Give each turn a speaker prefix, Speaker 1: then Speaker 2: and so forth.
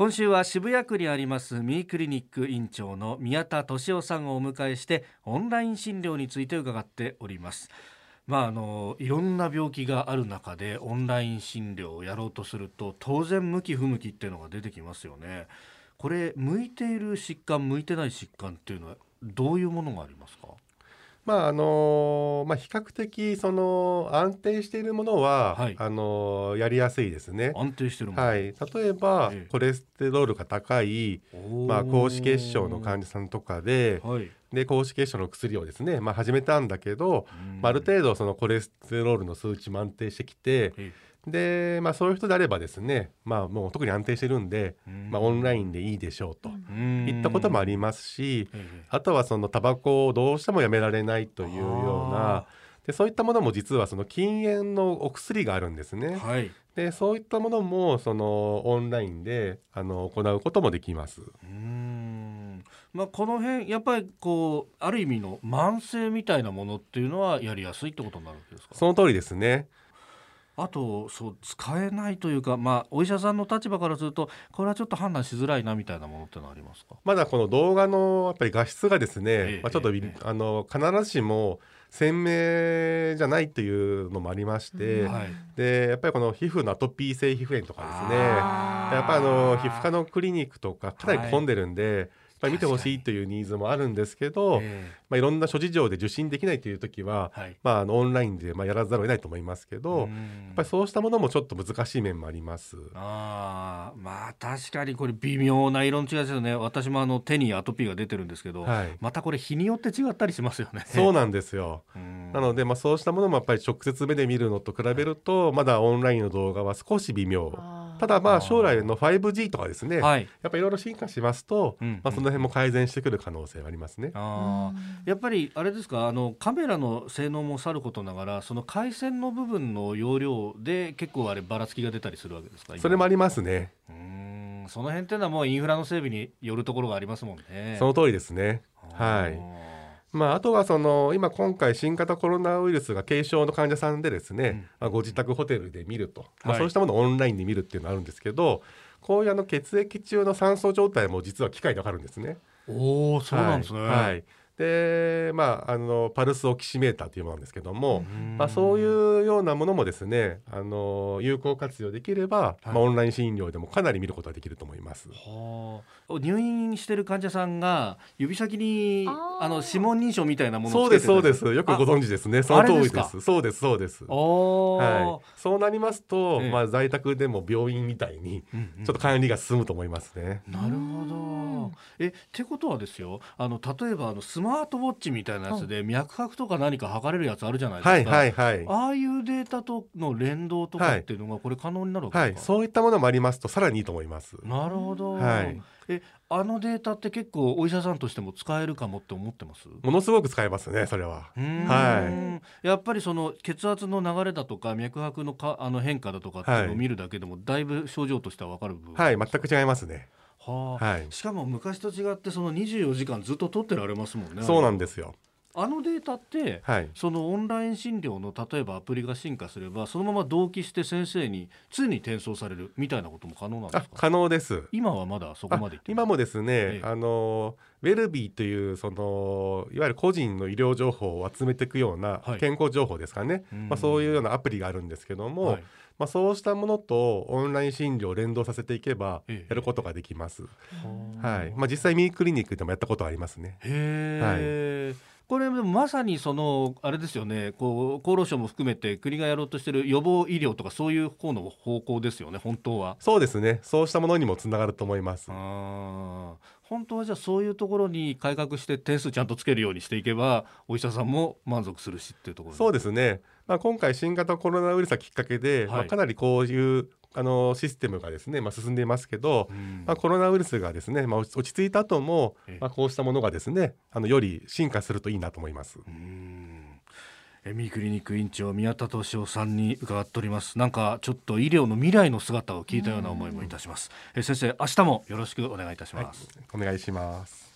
Speaker 1: 今週は渋谷区にありますミークリニック院長の宮田俊夫さんをお迎えしてオンライン診療について伺っております。まああのいろんな病気がある中でオンライン診療をやろうとすると当然向き不向きっていうのが出てきますよね。これ向いている疾患向いてない疾患っていうのはどういうものがありますか？
Speaker 2: まああのまあ、比較的その安定しているものは、
Speaker 1: はい。
Speaker 2: あのやりやすいですね。
Speaker 1: 安定してるもの、
Speaker 2: はい、例えば、
Speaker 1: ええ。
Speaker 2: コレステロールが高い、まあ、高脂血症の患者さんとかで
Speaker 1: はい、
Speaker 2: で高脂血症の薬をですね、まあ、始めたんだけど、
Speaker 1: うん。
Speaker 2: まあ、ある程度そのコレステロールの数値も安定してきて
Speaker 1: え
Speaker 2: で、まあ、そういう人であればですね、まあ、もう特に安定してるんで、
Speaker 1: うん。
Speaker 2: まあ、オンラインでいいでしょうと。
Speaker 1: うん
Speaker 2: いったこともありますし、
Speaker 1: ええ
Speaker 2: あとはそのタバコをどうしてもやめられないというよう
Speaker 1: あ
Speaker 2: なでそういったものも実はその禁煙のお薬があるんですね。
Speaker 1: はい
Speaker 2: でそういったものもそのオンラインであの行うこともできます。
Speaker 1: うーんまあ、この辺やっぱりこうある意味の慢性みたいなものっていうのはやりやすいってことになるわけですか？
Speaker 2: その通りですね。
Speaker 1: あとそう使えないというか、まあ、お医者さんの立場からするとこれはちょっと判断しづらいなみたいなものってのはありますか？
Speaker 2: まだこの動画のやっぱり画質がですね、
Speaker 1: ええ
Speaker 2: まあ、ちょっと、
Speaker 1: ええ
Speaker 2: あの必ずしも鮮明じゃないっていうのもありまして、
Speaker 1: はい。
Speaker 2: でやっぱりこの皮膚のアトピー性皮膚炎とかですねやっぱりあの皮膚科のクリニックとかかなり混んでるんで、やっぱり見てほしいというニーズもあるんですけど、
Speaker 1: え
Speaker 2: まあ、いろんな諸事情で受診できないという時は、
Speaker 1: えはい
Speaker 2: まあ、あのオンラインでまあやらざるを得ないと思いますけど、やっ
Speaker 1: うん
Speaker 2: ぱりそうしたものもちょっと難しい面もあります。
Speaker 1: あーまあ確かにこれ微妙な色の違いですよね私もあの手にアトピーが出てるんですけど、
Speaker 2: はい
Speaker 1: またこれ日によって違ったりしますよね。
Speaker 2: そうなんですよ。
Speaker 1: うん
Speaker 2: なので、まあ、そうしたものもやっぱり直接目で見るのと比べると、まだオンラインの動画は少し微妙。ただまあ将来の 5G とかですね、
Speaker 1: はい
Speaker 2: やっぱりいろいろ進化しますと、
Speaker 1: うん
Speaker 2: まあ、その辺も改善してくる可能性はありますね。
Speaker 1: あーやっぱりあれですかあのカメラの性能もさることながらその回線の部分の容量で結構あればらつきが出たりするわけですか今
Speaker 2: それもありますね。
Speaker 1: うーんその辺っていうのはもうインフラの整備によるところがありますもんね。
Speaker 2: その通りですね。はい。まあ、あとはその今今回新型コロナウイルスが軽症の患者さんでですね、
Speaker 1: うん。
Speaker 2: まあ、ご自宅ホテルで見ると、まあ、
Speaker 1: はい。
Speaker 2: そうしたものをオンラインで見るっていうのがあるんですけどこういうあの血液中の酸素状態も実は機械でわかるんですね。
Speaker 1: おおそうなんですね。
Speaker 2: はい。はいでまああのパルスオキシメーターというものなんですけども、
Speaker 1: うん。
Speaker 2: まあ、そういうようなものもですねあの有効活用できれば、
Speaker 1: はい。
Speaker 2: まあ、オンライン診療でもかなり見ることができると思います。
Speaker 1: はあ。入院してる患者さんが指先に
Speaker 3: あ
Speaker 1: の指紋認証みたいなもの
Speaker 2: そうですそうです。よくご存知ですね。その通りで
Speaker 1: す。
Speaker 2: すそうですそうです。
Speaker 1: お
Speaker 2: はい、そうなりますと、
Speaker 1: ええ。
Speaker 2: まあ、在宅でも病院みたいにちょっと管理が進むと思いますね。
Speaker 1: なるほど。えってことはですよあの例えばあのスマートウォッチみたいなやつで脈拍とか何か測れるやつあるじゃないですか。
Speaker 2: はいはいはい。
Speaker 1: ああいうデータとの連動とかっていうのがこれ可能になるわけ
Speaker 2: はい、
Speaker 1: ですか、
Speaker 2: そういったものもありますとさらにいいと思います。
Speaker 1: なるほど、
Speaker 2: はい。
Speaker 1: えあのデータって結構お医者さんとしても使えるかもって思ってます？
Speaker 2: ものすごく使えますねそれは。
Speaker 1: うーん。
Speaker 2: は
Speaker 1: やっぱりその血圧の流れだとか脈拍のかあの変化だとかっていうの
Speaker 2: はい。
Speaker 1: を見るだけでもだいぶ症状としては分かる部分、
Speaker 2: はい全く違いますね。
Speaker 1: はあ
Speaker 2: はい。
Speaker 1: しかも昔と違ってその24時間ずっと取ってられますもんね
Speaker 2: そうなんですよ。
Speaker 1: あのデータって
Speaker 2: はい。
Speaker 1: そのオンライン診療の例えばアプリが進化すればそのまま同期して先生に常に転送されるみたいなことも可能なんですか？
Speaker 2: あ可能です。
Speaker 1: 今はまだそこ
Speaker 2: あ
Speaker 1: まで
Speaker 2: 今もですね、
Speaker 1: ええ。
Speaker 2: あのウェルビーというそのいわゆる個人の医療情報を集めていくような
Speaker 1: はい。
Speaker 2: 健康情報ですかね、
Speaker 1: うん。
Speaker 2: まあ、そういうようなアプリがあるんですけども、
Speaker 1: はい。
Speaker 2: まあ、そうしたものとオンライン診療を連動させていけば
Speaker 1: ええ。
Speaker 2: やることができます。
Speaker 1: は
Speaker 2: はい。まあ、実際ミークリニックでもやったことはありますね。
Speaker 1: へえ、これでもまさにそのあれですよねこう厚労省も含めて国がやろうとしてる予防医療とかそういう方の方向ですよね本当は。
Speaker 2: そうですね。そうしたものにもつながると思います。
Speaker 1: 本当はじゃあそういうところに改革して点数ちゃんとつけるようにしていけばお医者さんも満足するしっていうところ
Speaker 2: そう
Speaker 1: で
Speaker 2: ですね、まあ、今回新型コロナウイルスがきっかけで、
Speaker 1: はい。
Speaker 2: まあ、かなりこういうあのシステムがですね、まあ、進んでいますけど、
Speaker 1: うん。
Speaker 2: まあ、コロナウイルスがですね、まあ、落ち着いた後も
Speaker 1: ええ、
Speaker 2: まあ、こうしたものがですねあのより進化するといいなと思います。
Speaker 1: うん。エミークリニック院長宮田俊夫さんに伺っております。なんかちょっと医療の未来の姿を聞いたような思いもいたします。え先生明日もよろしくお願いいたします、
Speaker 2: お願いします。